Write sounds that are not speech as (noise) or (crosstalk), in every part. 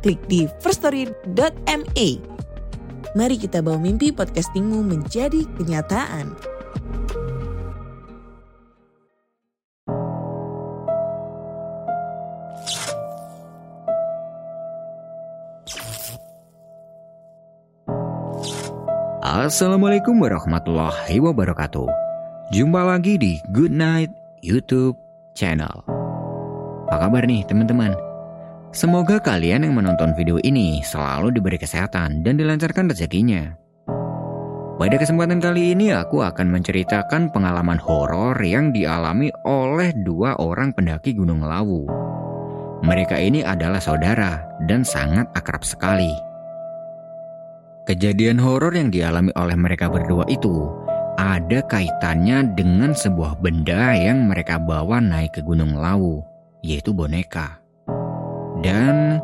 klik di firststory.me. Mari kita bawa mimpi podcastingmu menjadi kenyataan. Assalamualaikum warahmatullahi wabarakatuh. Jumpa lagi di Good Night YouTube channel. Apa kabar nih teman-teman? Semoga kalian yang menonton video ini selalu diberi kesehatan dan dilancarkan rezekinya. Pada kesempatan kali ini aku akan menceritakan pengalaman horor yang dialami oleh dua orang pendaki Gunung Lawu. Mereka ini adalah saudara dan sangat akrab sekali. Kejadian horor yang dialami oleh mereka berdua itu ada kaitannya dengan sebuah benda yang mereka bawa naik ke Gunung Lawu, yaitu boneka. Dan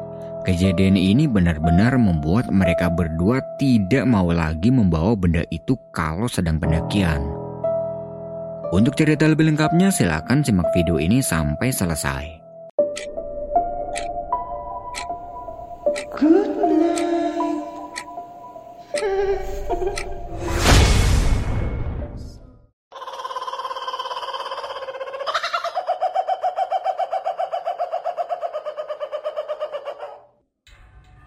kejadian ini benar-benar membuat mereka berdua tidak mau lagi membawa benda itu kalau sedang pendakian. Untuk cerita lebih lengkapnya silakan simak video ini sampai selesai. Good night. (laughs)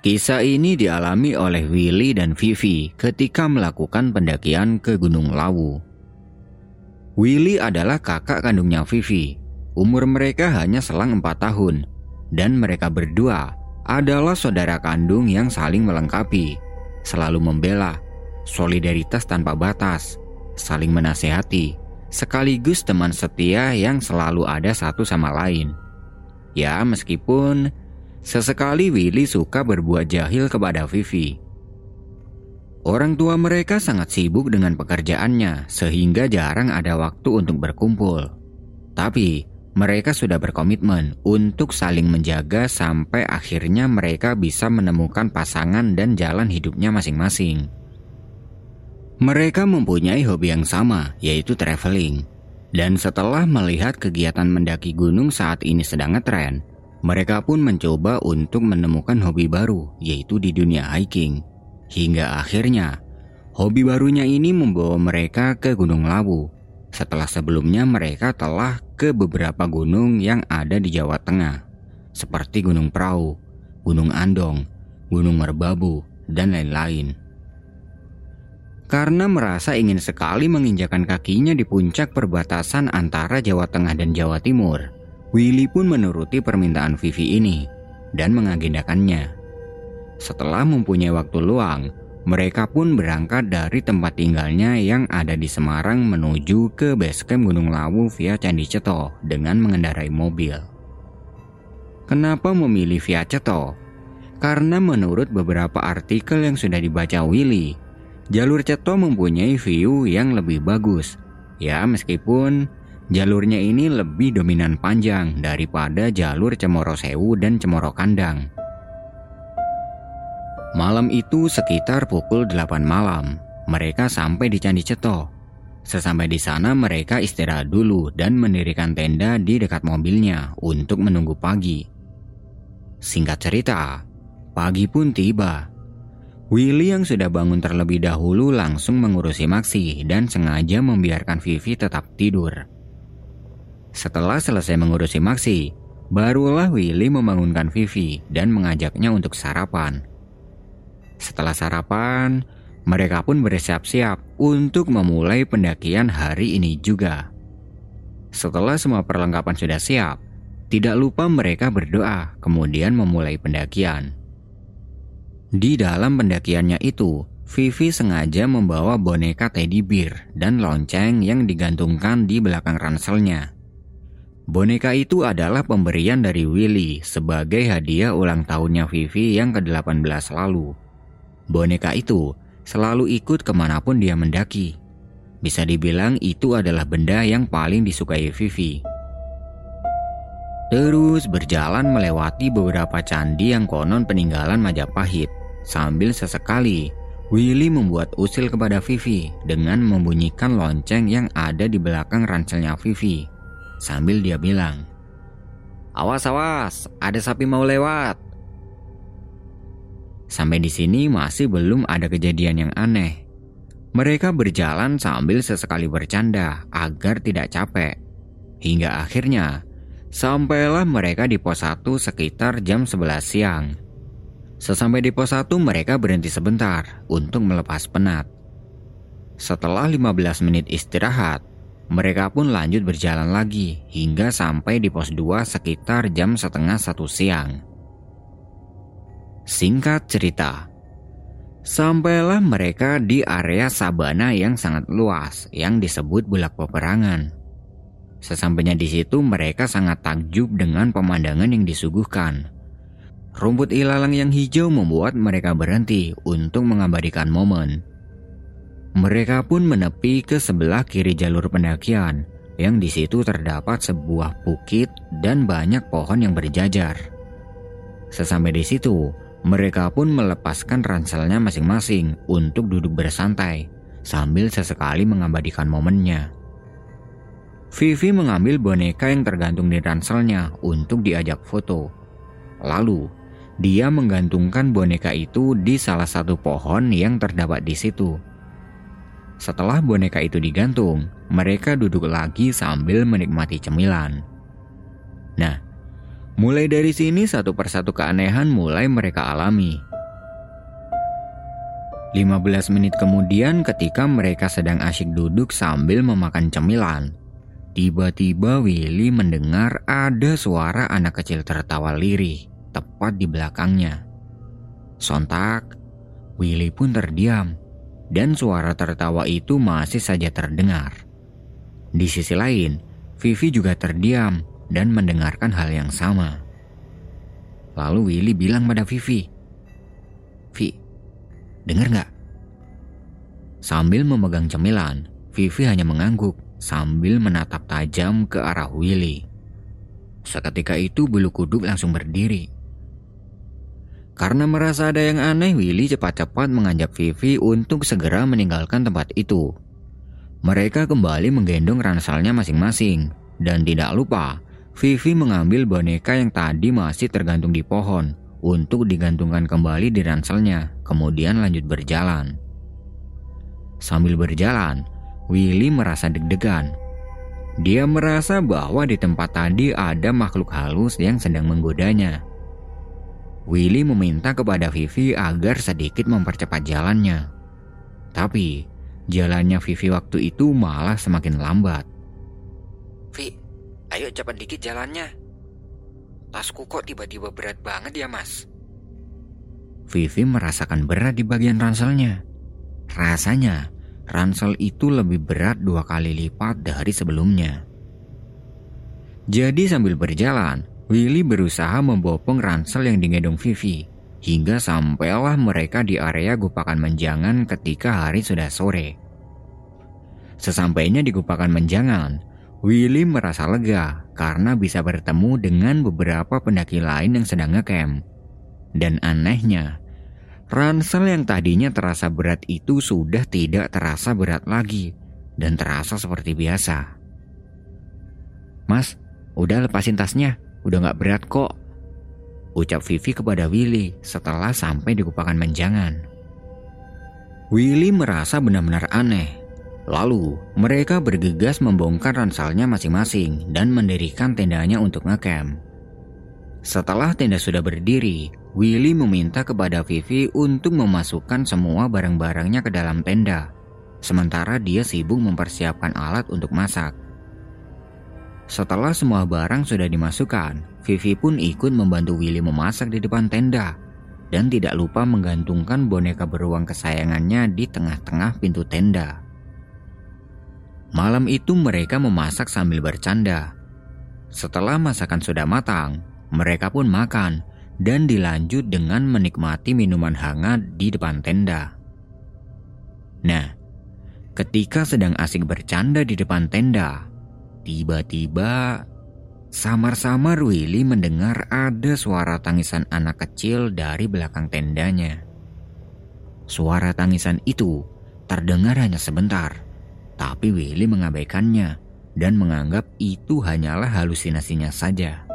Kisah ini dialami oleh Willy dan Vivi ketika melakukan pendakian ke Gunung Lawu. Willy adalah kakak kandungnya Vivi. Umur mereka hanya selang 4 tahun dan mereka berdua adalah saudara kandung yang saling melengkapi, selalu membela, solidaritas tanpa batas, saling menasehati, sekaligus teman setia yang selalu ada satu sama lain. Ya, meskipun Sesekali Willy suka berbuat jahil kepada Vivi. Orang tua mereka sangat sibuk dengan pekerjaannya sehingga jarang ada waktu untuk berkumpul. Tapi mereka sudah berkomitmen untuk saling menjaga sampai akhirnya mereka bisa menemukan pasangan dan jalan hidupnya masing-masing. Mereka mempunyai hobi yang sama, yaitu traveling. Dan setelah melihat kegiatan mendaki gunung saat ini sedang ngetren, mereka pun mencoba untuk menemukan hobi baru, yaitu di dunia hiking. Hingga akhirnya, hobi barunya ini membawa mereka ke Gunung Lawu. Setelah sebelumnya mereka telah ke beberapa gunung yang ada di Jawa Tengah, seperti Gunung Prau, Gunung Andong, Gunung Merbabu, dan lain-lain. Karena merasa ingin sekali menginjakan kakinya di puncak perbatasan antara Jawa Tengah dan Jawa Timur, Willy pun menuruti permintaan Vivi ini dan mengagendakannya. Setelah mempunyai waktu luang, mereka pun berangkat dari tempat tinggalnya yang ada di Semarang menuju ke basecamp Gunung Lawu via Candi Ceto dengan mengendarai mobil. Kenapa memilih via Ceto? Karena menurut beberapa artikel yang sudah dibaca Willy, jalur Ceto mempunyai view yang lebih bagus. Ya, meskipun Jalurnya ini lebih dominan panjang daripada jalur Cemoro Sewu dan Cemoro Kandang. Malam itu sekitar pukul 8 malam, mereka sampai di Candi Ceto. Sesampai di sana mereka istirahat dulu dan mendirikan tenda di dekat mobilnya untuk menunggu pagi. Singkat cerita, pagi pun tiba. Willy yang sudah bangun terlebih dahulu langsung mengurusi Maxi dan sengaja membiarkan Vivi tetap tidur. Setelah selesai mengurusi Maxi, barulah Willy membangunkan Vivi dan mengajaknya untuk sarapan. Setelah sarapan, mereka pun bersiap-siap untuk memulai pendakian hari ini juga. Setelah semua perlengkapan sudah siap, tidak lupa mereka berdoa, kemudian memulai pendakian. Di dalam pendakiannya itu, Vivi sengaja membawa boneka teddy bear dan lonceng yang digantungkan di belakang ranselnya. Boneka itu adalah pemberian dari Willy sebagai hadiah ulang tahunnya Vivi yang ke-18 lalu. Boneka itu selalu ikut ke mana pun dia mendaki. Bisa dibilang itu adalah benda yang paling disukai Vivi. Terus berjalan melewati beberapa candi yang konon peninggalan Majapahit. Sambil sesekali, Willy membuat usil kepada Vivi dengan membunyikan lonceng yang ada di belakang ranselnya Vivi. Sambil dia bilang, Awas awas, ada sapi mau lewat. Sampai di sini masih belum ada kejadian yang aneh. Mereka berjalan sambil sesekali bercanda agar tidak capek. Hingga akhirnya Sampailah mereka di pos 1 sekitar jam 11 siang. Sesampai di pos 1 mereka berhenti sebentar untuk melepas penat. Setelah 15 menit istirahat, mereka pun lanjut berjalan lagi hingga sampai di pos 2 sekitar jam setengah satu siang. Singkat cerita, sampailah mereka di area sabana yang sangat luas yang disebut bulak peperangan. Sesampainya di situ mereka sangat takjub dengan pemandangan yang disuguhkan. Rumput ilalang yang hijau membuat mereka berhenti untuk mengabadikan momen. Mereka pun menepi ke sebelah kiri jalur pendakian, yang di situ terdapat sebuah bukit dan banyak pohon yang berjajar. Sesampai di situ, mereka pun melepaskan ranselnya masing-masing untuk duduk bersantai sambil sesekali mengabadikan momennya. Vivi mengambil boneka yang tergantung di ranselnya untuk diajak foto. Lalu, dia menggantungkan boneka itu di salah satu pohon yang terdapat di situ. Setelah boneka itu digantung, mereka duduk lagi sambil menikmati cemilan. Nah, mulai dari sini satu persatu keanehan mulai mereka alami. 15 menit kemudian ketika mereka sedang asyik duduk sambil memakan cemilan, Tiba-tiba Willy mendengar ada suara anak kecil tertawa lirih tepat di belakangnya. Sontak, Willy pun terdiam dan suara tertawa itu masih saja terdengar. Di sisi lain, Vivi juga terdiam dan mendengarkan hal yang sama. Lalu Willy bilang pada Vivi, Vi, dengar nggak? Sambil memegang cemilan, Vivi hanya mengangguk sambil menatap tajam ke arah Willy. Seketika itu bulu kuduk langsung berdiri. Karena merasa ada yang aneh, Willy cepat-cepat mengajak Vivi untuk segera meninggalkan tempat itu. Mereka kembali menggendong ranselnya masing-masing. Dan tidak lupa, Vivi mengambil boneka yang tadi masih tergantung di pohon untuk digantungkan kembali di ranselnya, kemudian lanjut berjalan. Sambil berjalan, Willy merasa deg-degan. Dia merasa bahwa di tempat tadi ada makhluk halus yang sedang menggodanya. Willy meminta kepada Vivi agar sedikit mempercepat jalannya. Tapi, jalannya Vivi waktu itu malah semakin lambat. Vi, ayo cepat dikit jalannya. Tasku kok tiba-tiba berat banget ya mas? Vivi merasakan berat di bagian ranselnya. Rasanya ransel itu lebih berat dua kali lipat dari sebelumnya. Jadi sambil berjalan, Willy berusaha membopong ransel yang digendong Vivi, hingga sampailah mereka di area Gupakan Menjangan ketika hari sudah sore. Sesampainya di Gupakan Menjangan, Willy merasa lega karena bisa bertemu dengan beberapa pendaki lain yang sedang ngecamp. Dan anehnya, Ransel yang tadinya terasa berat itu sudah tidak terasa berat lagi dan terasa seperti biasa. Mas, udah lepasin tasnya, udah gak berat kok. Ucap Vivi kepada Willy setelah sampai di kupakan menjangan. Willy merasa benar-benar aneh. Lalu, mereka bergegas membongkar ranselnya masing-masing dan mendirikan tendanya untuk ngecamp. Setelah tenda sudah berdiri, Willy meminta kepada Vivi untuk memasukkan semua barang-barangnya ke dalam tenda, sementara dia sibuk mempersiapkan alat untuk masak. Setelah semua barang sudah dimasukkan, Vivi pun ikut membantu Willy memasak di depan tenda dan tidak lupa menggantungkan boneka beruang kesayangannya di tengah-tengah pintu tenda. Malam itu mereka memasak sambil bercanda. Setelah masakan sudah matang, mereka pun makan dan dilanjut dengan menikmati minuman hangat di depan tenda. Nah, ketika sedang asik bercanda di depan tenda, tiba-tiba samar-samar Willy mendengar ada suara tangisan anak kecil dari belakang tendanya. Suara tangisan itu terdengar hanya sebentar, tapi Willy mengabaikannya dan menganggap itu hanyalah halusinasinya saja.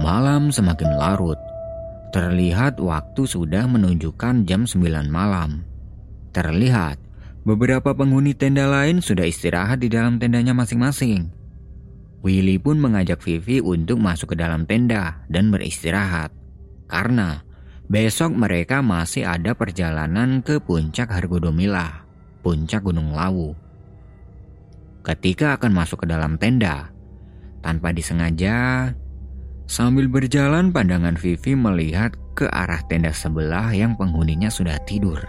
Malam semakin larut. Terlihat waktu sudah menunjukkan jam 9 malam. Terlihat beberapa penghuni tenda lain sudah istirahat di dalam tendanya masing-masing. Willy pun mengajak Vivi untuk masuk ke dalam tenda dan beristirahat. Karena besok mereka masih ada perjalanan ke puncak Hargodomila, puncak Gunung Lawu. Ketika akan masuk ke dalam tenda, tanpa disengaja Sambil berjalan pandangan Vivi melihat ke arah tenda sebelah yang penghuninya sudah tidur.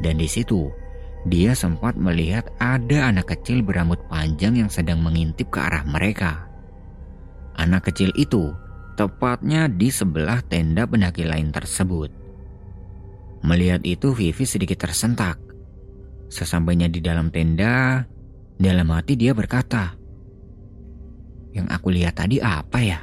Dan di situ, dia sempat melihat ada anak kecil berambut panjang yang sedang mengintip ke arah mereka. Anak kecil itu tepatnya di sebelah tenda pendaki lain tersebut. Melihat itu Vivi sedikit tersentak. Sesampainya di dalam tenda, dalam hati dia berkata, "Yang aku lihat tadi apa ya?"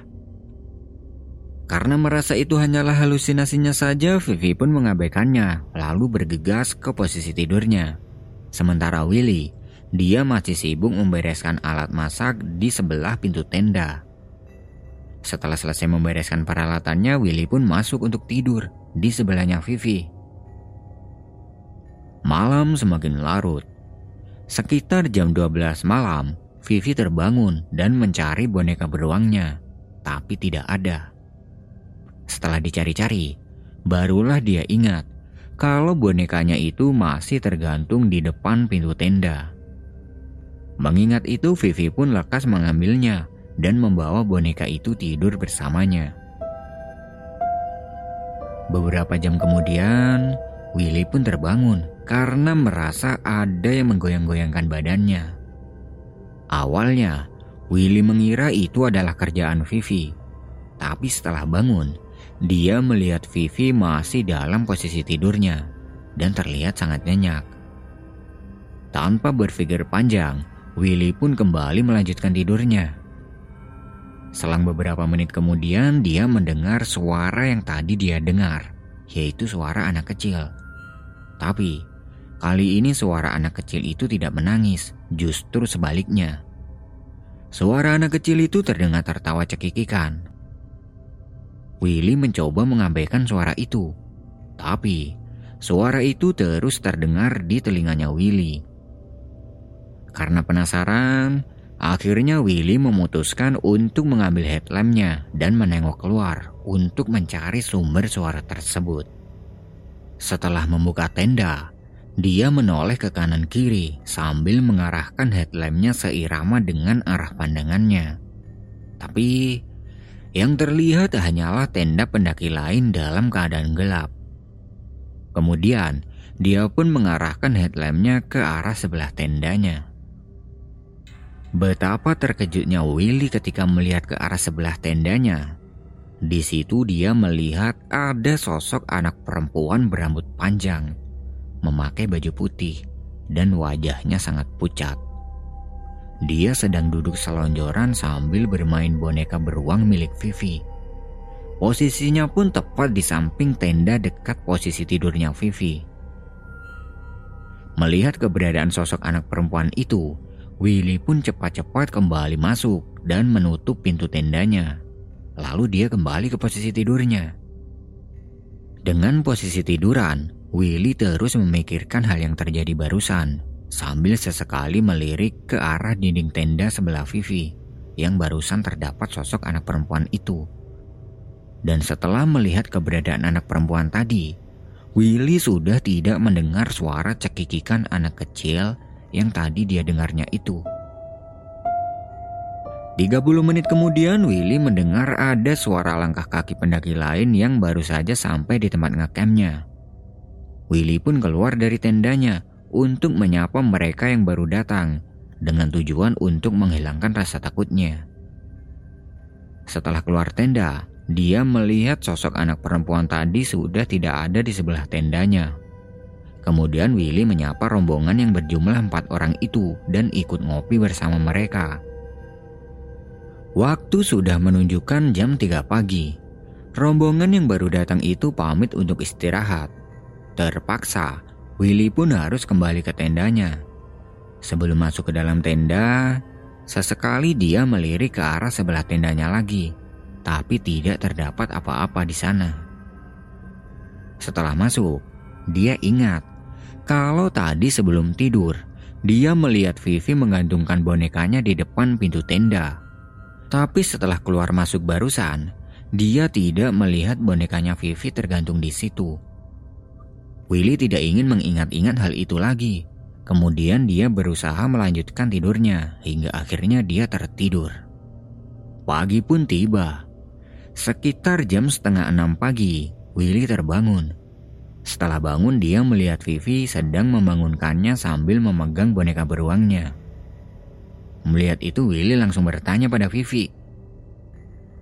Karena merasa itu hanyalah halusinasinya saja, Vivi pun mengabaikannya, lalu bergegas ke posisi tidurnya. Sementara Willy, dia masih sibuk membereskan alat masak di sebelah pintu tenda. Setelah selesai membereskan peralatannya, Willy pun masuk untuk tidur di sebelahnya Vivi. Malam semakin larut. Sekitar jam 12 malam, Vivi terbangun dan mencari boneka beruangnya, tapi tidak ada. Setelah dicari-cari, barulah dia ingat kalau bonekanya itu masih tergantung di depan pintu tenda. Mengingat itu, Vivi pun lekas mengambilnya dan membawa boneka itu tidur bersamanya. Beberapa jam kemudian, Willy pun terbangun karena merasa ada yang menggoyang-goyangkan badannya. Awalnya, Willy mengira itu adalah kerjaan Vivi. Tapi setelah bangun, dia melihat Vivi masih dalam posisi tidurnya dan terlihat sangat nyenyak. Tanpa berpikir panjang, Willy pun kembali melanjutkan tidurnya. Selang beberapa menit kemudian, dia mendengar suara yang tadi dia dengar, yaitu suara anak kecil. Tapi, kali ini suara anak kecil itu tidak menangis, justru sebaliknya. Suara anak kecil itu terdengar tertawa cekikikan. Willy mencoba mengabaikan suara itu. Tapi, suara itu terus terdengar di telinganya Willy. Karena penasaran, akhirnya Willy memutuskan untuk mengambil headlampnya dan menengok keluar untuk mencari sumber suara tersebut. Setelah membuka tenda, dia menoleh ke kanan kiri sambil mengarahkan headlampnya seirama dengan arah pandangannya. Tapi yang terlihat hanyalah tenda pendaki lain dalam keadaan gelap. Kemudian, dia pun mengarahkan headlampnya ke arah sebelah tendanya. Betapa terkejutnya Willy ketika melihat ke arah sebelah tendanya. Di situ dia melihat ada sosok anak perempuan berambut panjang, memakai baju putih, dan wajahnya sangat pucat. Dia sedang duduk selonjoran sambil bermain boneka beruang milik Vivi. Posisinya pun tepat di samping tenda dekat posisi tidurnya Vivi. Melihat keberadaan sosok anak perempuan itu, Willy pun cepat-cepat kembali masuk dan menutup pintu tendanya. Lalu dia kembali ke posisi tidurnya. Dengan posisi tiduran, Willy terus memikirkan hal yang terjadi barusan sambil sesekali melirik ke arah dinding tenda sebelah Vivi yang barusan terdapat sosok anak perempuan itu. Dan setelah melihat keberadaan anak perempuan tadi, Willy sudah tidak mendengar suara cekikikan anak kecil yang tadi dia dengarnya itu. 30 menit kemudian Willy mendengar ada suara langkah kaki pendaki lain yang baru saja sampai di tempat ngecampnya. Willy pun keluar dari tendanya untuk menyapa mereka yang baru datang dengan tujuan untuk menghilangkan rasa takutnya. Setelah keluar tenda, dia melihat sosok anak perempuan tadi sudah tidak ada di sebelah tendanya. Kemudian Willy menyapa rombongan yang berjumlah empat orang itu dan ikut ngopi bersama mereka. Waktu sudah menunjukkan jam 3 pagi. Rombongan yang baru datang itu pamit untuk istirahat. Terpaksa, Willy pun harus kembali ke tendanya. Sebelum masuk ke dalam tenda, sesekali dia melirik ke arah sebelah tendanya lagi tapi tidak terdapat apa-apa di sana. Setelah masuk, dia ingat kalau tadi sebelum tidur, dia melihat Vivi menggantungkan bonekanya di depan pintu tenda. Tapi setelah keluar masuk barusan, dia tidak melihat bonekanya Vivi tergantung di situ. Willy tidak ingin mengingat-ingat hal itu lagi. Kemudian dia berusaha melanjutkan tidurnya hingga akhirnya dia tertidur. Pagi pun tiba. Sekitar jam setengah enam pagi, Willy terbangun. Setelah bangun, dia melihat Vivi sedang membangunkannya sambil memegang boneka beruangnya. Melihat itu, Willy langsung bertanya pada Vivi.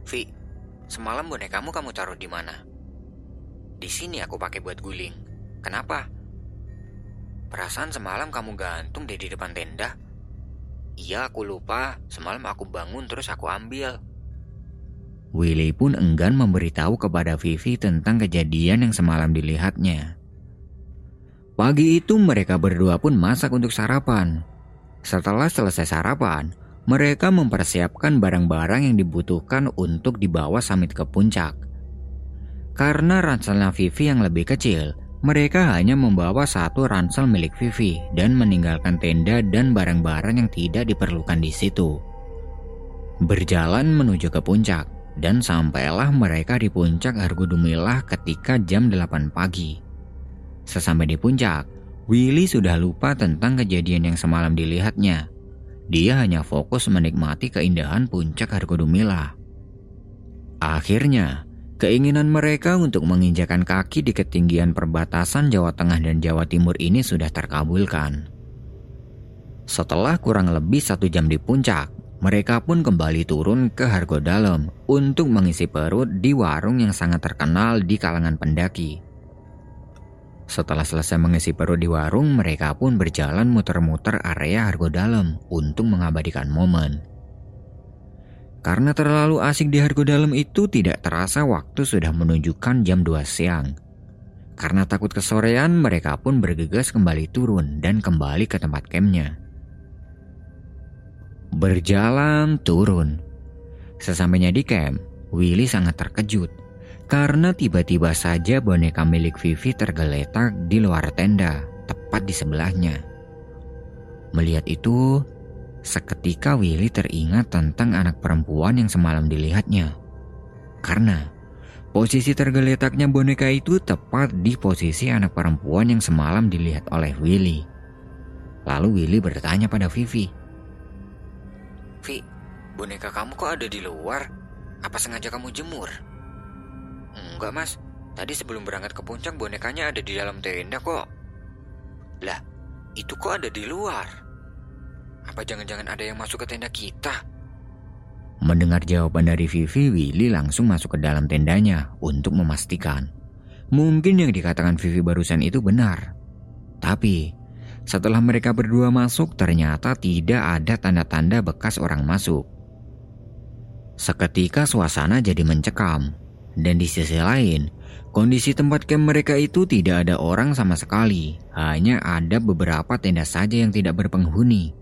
Vi, semalam bonekamu kamu taruh di mana? Di sini aku pakai buat guling. Kenapa? Perasaan semalam kamu gantung di depan tenda. Iya, aku lupa. Semalam aku bangun terus aku ambil. Willy pun enggan memberitahu kepada Vivi tentang kejadian yang semalam dilihatnya. Pagi itu mereka berdua pun masak untuk sarapan. Setelah selesai sarapan, mereka mempersiapkan barang-barang yang dibutuhkan untuk dibawa Samit ke puncak. Karena ranselnya Vivi yang lebih kecil, mereka hanya membawa satu ransel milik Vivi dan meninggalkan tenda dan barang-barang yang tidak diperlukan di situ. Berjalan menuju ke puncak, dan sampailah mereka di puncak Argudumilah ketika jam 8 pagi. Sesampai di puncak, Willy sudah lupa tentang kejadian yang semalam dilihatnya. Dia hanya fokus menikmati keindahan puncak Argudumilah. Akhirnya, keinginan mereka untuk menginjakan kaki di ketinggian perbatasan Jawa Tengah dan Jawa Timur ini sudah terkabulkan. Setelah kurang lebih satu jam di puncak, mereka pun kembali turun ke Hargo Dalam untuk mengisi perut di warung yang sangat terkenal di kalangan pendaki. Setelah selesai mengisi perut di warung, mereka pun berjalan muter-muter area Hargo Dalam untuk mengabadikan momen. Karena terlalu asik di Hargo Dalam itu tidak terasa waktu sudah menunjukkan jam 2 siang. Karena takut kesorean, mereka pun bergegas kembali turun dan kembali ke tempat campnya. Berjalan turun. Sesampainya di camp, Willy sangat terkejut karena tiba-tiba saja boneka milik Vivi tergeletak di luar tenda, tepat di sebelahnya. Melihat itu, seketika Willy teringat tentang anak perempuan yang semalam dilihatnya. Karena posisi tergeletaknya boneka itu tepat di posisi anak perempuan yang semalam dilihat oleh Willy. Lalu Willy bertanya pada Vivi, Vi, boneka kamu kok ada di luar? Apa sengaja kamu jemur? Enggak mas, tadi sebelum berangkat ke puncak bonekanya ada di dalam tenda kok. Lah, itu kok ada di luar? Apa jangan-jangan ada yang masuk ke tenda kita? Mendengar jawaban dari Vivi, Willy langsung masuk ke dalam tendanya untuk memastikan. Mungkin yang dikatakan Vivi barusan itu benar. Tapi, setelah mereka berdua masuk, ternyata tidak ada tanda-tanda bekas orang masuk. Seketika suasana jadi mencekam, dan di sisi lain, kondisi tempat camp mereka itu tidak ada orang sama sekali, hanya ada beberapa tenda saja yang tidak berpenghuni.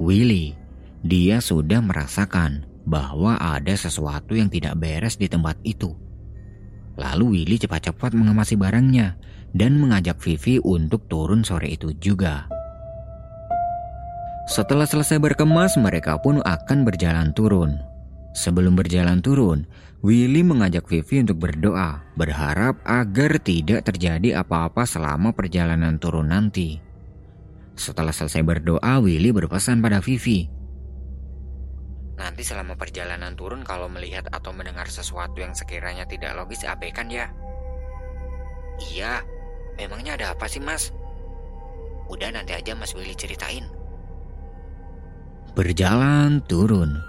Willy, dia sudah merasakan bahwa ada sesuatu yang tidak beres di tempat itu. Lalu Willy cepat-cepat mengemasi barangnya dan mengajak Vivi untuk turun sore itu juga. Setelah selesai berkemas, mereka pun akan berjalan turun. Sebelum berjalan turun, Willy mengajak Vivi untuk berdoa, berharap agar tidak terjadi apa-apa selama perjalanan turun nanti. Setelah selesai berdoa, Willy berpesan pada Vivi. Nanti selama perjalanan turun kalau melihat atau mendengar sesuatu yang sekiranya tidak logis abaikan ya. Iya, Memangnya ada apa sih mas? Udah nanti aja mas Willy ceritain. Berjalan turun.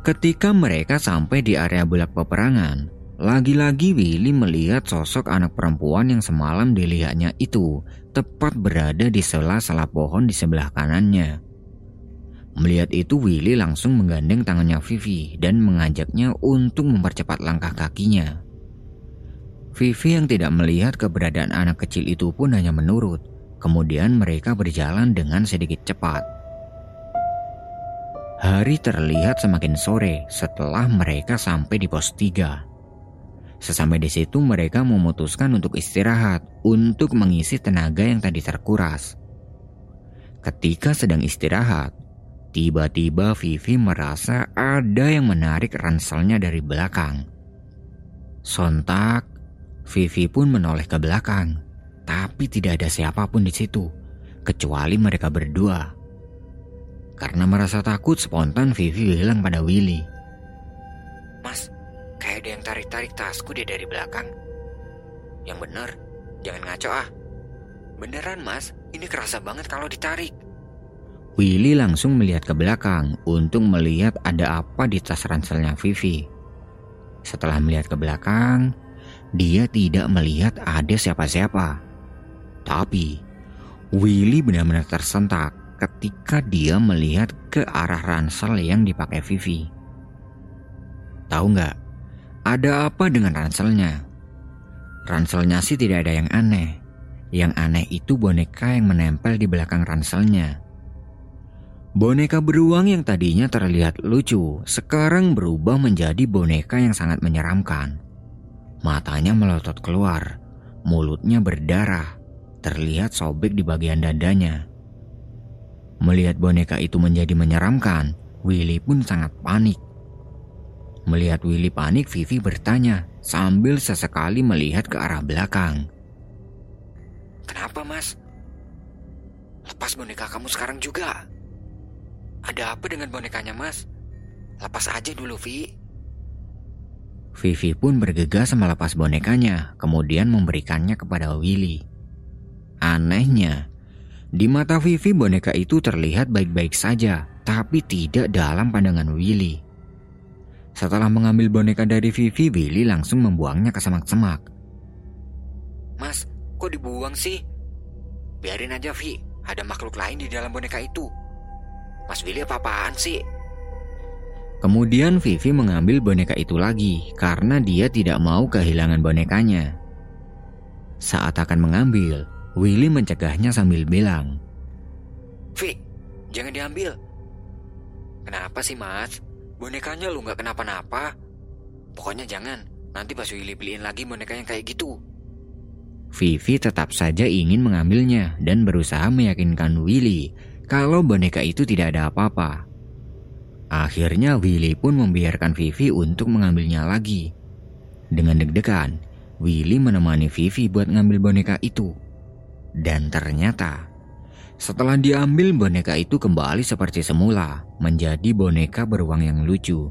Ketika mereka sampai di area bulak peperangan, lagi-lagi Willy melihat sosok anak perempuan yang semalam dilihatnya itu tepat berada di sela-sela pohon di sebelah kanannya. Melihat itu Willy langsung menggandeng tangannya Vivi dan mengajaknya untuk mempercepat langkah kakinya. Vivi yang tidak melihat keberadaan anak kecil itu pun hanya menurut. Kemudian mereka berjalan dengan sedikit cepat. Hari terlihat semakin sore setelah mereka sampai di pos 3. Sesampai di situ mereka memutuskan untuk istirahat untuk mengisi tenaga yang tadi terkuras. Ketika sedang istirahat, tiba-tiba Vivi merasa ada yang menarik ranselnya dari belakang. Sontak, Vivi pun menoleh ke belakang, tapi tidak ada siapa pun di situ, kecuali mereka berdua. Karena merasa takut, spontan Vivi bilang pada Willy, Mas, Kayak ada yang tarik-tarik tasku dia dari belakang. Yang bener, jangan ngaco ah. Beneran mas, ini kerasa banget kalau ditarik. Willy langsung melihat ke belakang untuk melihat ada apa di tas ranselnya Vivi. Setelah melihat ke belakang, dia tidak melihat ada siapa-siapa. Tapi, Willy benar-benar tersentak ketika dia melihat ke arah ransel yang dipakai Vivi. Tahu nggak, ada apa dengan ranselnya? Ranselnya sih tidak ada yang aneh. Yang aneh itu boneka yang menempel di belakang ranselnya. Boneka beruang yang tadinya terlihat lucu, sekarang berubah menjadi boneka yang sangat menyeramkan. Matanya melotot keluar, mulutnya berdarah, terlihat sobek di bagian dadanya. Melihat boneka itu menjadi menyeramkan, Willy pun sangat panik. Melihat Willy panik, Vivi bertanya sambil sesekali melihat ke arah belakang. Kenapa mas? Lepas boneka kamu sekarang juga. Ada apa dengan bonekanya mas? Lepas aja dulu Vi. Vivi pun bergegas melepas bonekanya, kemudian memberikannya kepada Willy. Anehnya, di mata Vivi boneka itu terlihat baik-baik saja, tapi tidak dalam pandangan Willy. Setelah mengambil boneka dari Vivi, Billy langsung membuangnya ke semak-semak. Mas, kok dibuang sih? Biarin aja, Vi. Ada makhluk lain di dalam boneka itu. Mas Willy apa-apaan sih? Kemudian Vivi mengambil boneka itu lagi karena dia tidak mau kehilangan bonekanya. Saat akan mengambil, Willy mencegahnya sambil bilang, Vi, jangan diambil. Kenapa sih mas? Bonekanya lu nggak kenapa-napa. Pokoknya jangan, nanti pas Willy beliin lagi boneka yang kayak gitu. Vivi tetap saja ingin mengambilnya dan berusaha meyakinkan Willy kalau boneka itu tidak ada apa-apa. Akhirnya Willy pun membiarkan Vivi untuk mengambilnya lagi. Dengan deg-degan, Willy menemani Vivi buat ngambil boneka itu. Dan ternyata setelah diambil boneka itu kembali seperti semula, menjadi boneka beruang yang lucu.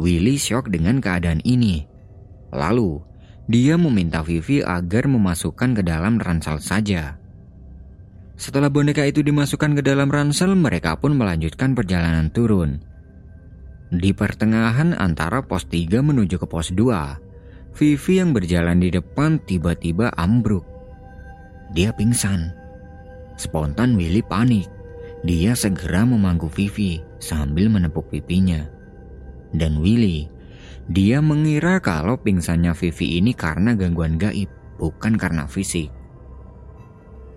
Willy shock dengan keadaan ini. Lalu, dia meminta Vivi agar memasukkan ke dalam ransel saja. Setelah boneka itu dimasukkan ke dalam ransel, mereka pun melanjutkan perjalanan turun. Di pertengahan antara pos 3 menuju ke pos 2, Vivi yang berjalan di depan tiba-tiba ambruk. Dia pingsan. Spontan Willy panik. Dia segera memangku Vivi sambil menepuk pipinya. Dan Willy, dia mengira kalau pingsannya Vivi ini karena gangguan gaib, bukan karena fisik.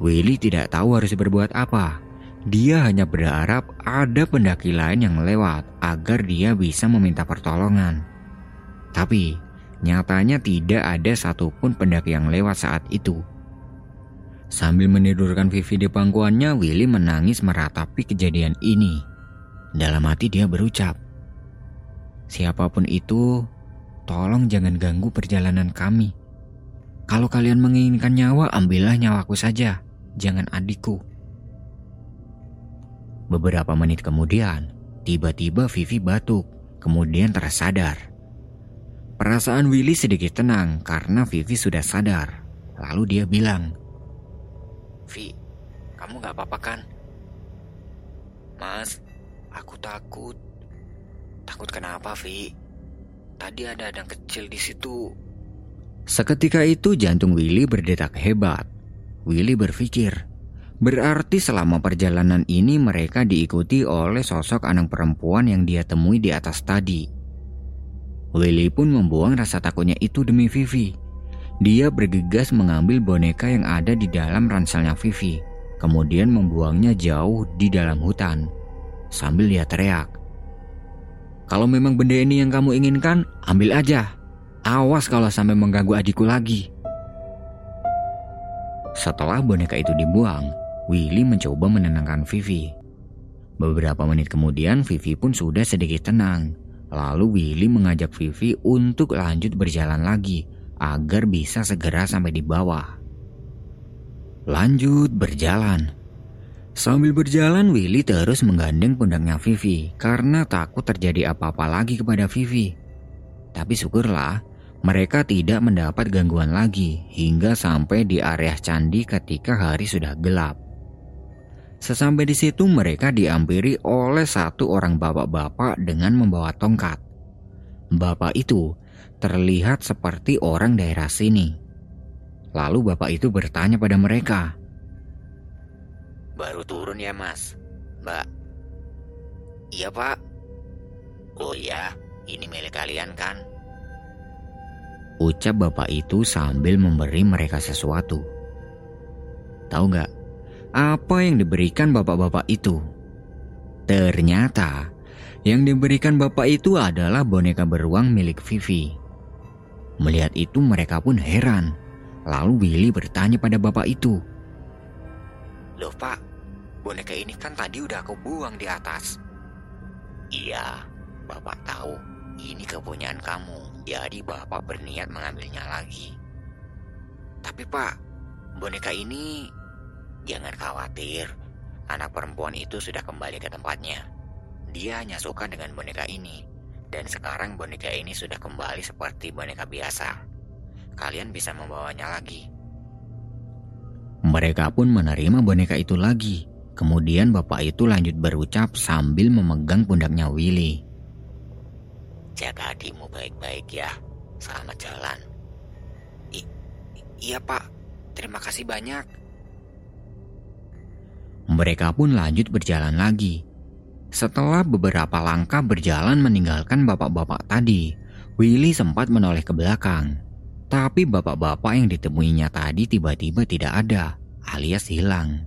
Willy tidak tahu harus berbuat apa. Dia hanya berharap ada pendaki lain yang lewat agar dia bisa meminta pertolongan. Tapi nyatanya tidak ada satupun pendaki yang lewat saat itu. Sambil menidurkan Vivi di pangkuannya, Willy menangis meratapi kejadian ini. Dalam hati dia berucap, Siapa pun itu, tolong jangan ganggu perjalanan kami. Kalau kalian menginginkan nyawa, ambillah nyawaku saja, jangan adikku. Beberapa menit kemudian, tiba-tiba Vivi batuk, kemudian tersadar. Perasaan Willy sedikit tenang karena Vivi sudah sadar. Lalu dia bilang, Vi, kamu gak apa-apa kan? Mas, aku takut. Takut kenapa, Vi? Tadi ada adang kecil di situ. Seketika itu jantung Willy berdetak hebat. Willy berpikir, berarti selama perjalanan ini mereka diikuti oleh sosok anak perempuan yang dia temui di atas tadi. Willy pun membuang rasa takutnya itu demi Vivi. Dia bergegas mengambil boneka yang ada di dalam ranselnya Vivi, kemudian membuangnya jauh di dalam hutan. Sambil dia teriak, "Kalau memang benda ini yang kamu inginkan, ambil aja. Awas kalau sampai mengganggu adikku lagi." Setelah boneka itu dibuang, Willy mencoba menenangkan Vivi. Beberapa menit kemudian Vivi pun sudah sedikit tenang. Lalu Willy mengajak Vivi untuk lanjut berjalan lagi agar bisa segera sampai di bawah. Lanjut berjalan. Sambil berjalan Willy terus menggandeng pundaknya Vivi karena takut terjadi apa-apa lagi kepada Vivi. Tapi syukurlah mereka tidak mendapat gangguan lagi hingga sampai di area candi ketika hari sudah gelap. Sesampai di situ mereka diampiri oleh satu orang bapak-bapak dengan membawa tongkat. Bapak itu terlihat seperti orang daerah sini. Lalu bapak itu bertanya pada mereka. Baru turun ya mas, mbak? Iya pak. Oh iya, ini milik kalian kan? Ucap bapak itu sambil memberi mereka sesuatu. Tahu nggak apa yang diberikan bapak-bapak itu? Ternyata yang diberikan bapak itu adalah boneka beruang milik Vivi. Melihat itu mereka pun heran. Lalu Willy bertanya pada bapak itu. Loh pak, boneka ini kan tadi udah aku buang di atas. Iya, bapak tahu ini kepunyaan kamu, jadi bapak berniat mengambilnya lagi. Tapi pak, boneka ini jangan khawatir. Anak perempuan itu sudah kembali ke tempatnya. Dia hanya suka dengan boneka ini. Dan sekarang boneka ini sudah kembali seperti boneka biasa. Kalian bisa membawanya lagi. Mereka pun menerima boneka itu lagi. Kemudian bapak itu lanjut berucap sambil memegang pundaknya Willy. Jaga adikmu baik-baik ya. Selamat jalan. I iya pak, terima kasih banyak. Mereka pun lanjut berjalan lagi. Setelah beberapa langkah berjalan meninggalkan bapak-bapak tadi, Willy sempat menoleh ke belakang. Tapi bapak-bapak yang ditemuinya tadi tiba-tiba tidak ada, alias hilang.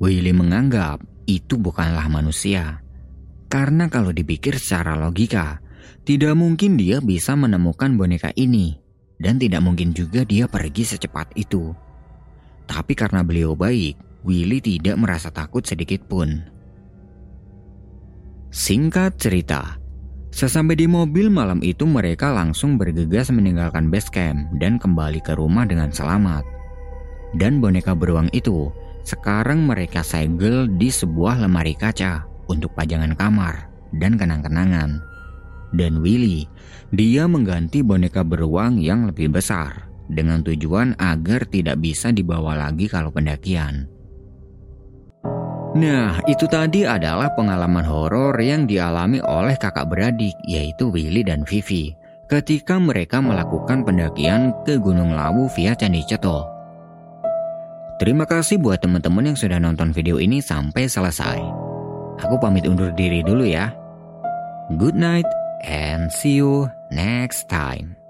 Willy menganggap itu bukanlah manusia. Karena kalau dipikir secara logika, tidak mungkin dia bisa menemukan boneka ini, dan tidak mungkin juga dia pergi secepat itu. Tapi karena beliau baik, Willy tidak merasa takut sedikit pun. Singkat cerita, sesampai di mobil malam itu mereka langsung bergegas meninggalkan base camp dan kembali ke rumah dengan selamat. Dan boneka beruang itu sekarang mereka segel di sebuah lemari kaca untuk pajangan kamar dan kenang-kenangan. Dan Willy, dia mengganti boneka beruang yang lebih besar dengan tujuan agar tidak bisa dibawa lagi kalau pendakian. Nah, itu tadi adalah pengalaman horor yang dialami oleh kakak beradik, yaitu Willy dan Vivi, ketika mereka melakukan pendakian ke Gunung Lawu via Candi Ceto. Terima kasih buat teman-teman yang sudah nonton video ini sampai selesai. Aku pamit undur diri dulu ya. Good night and see you next time.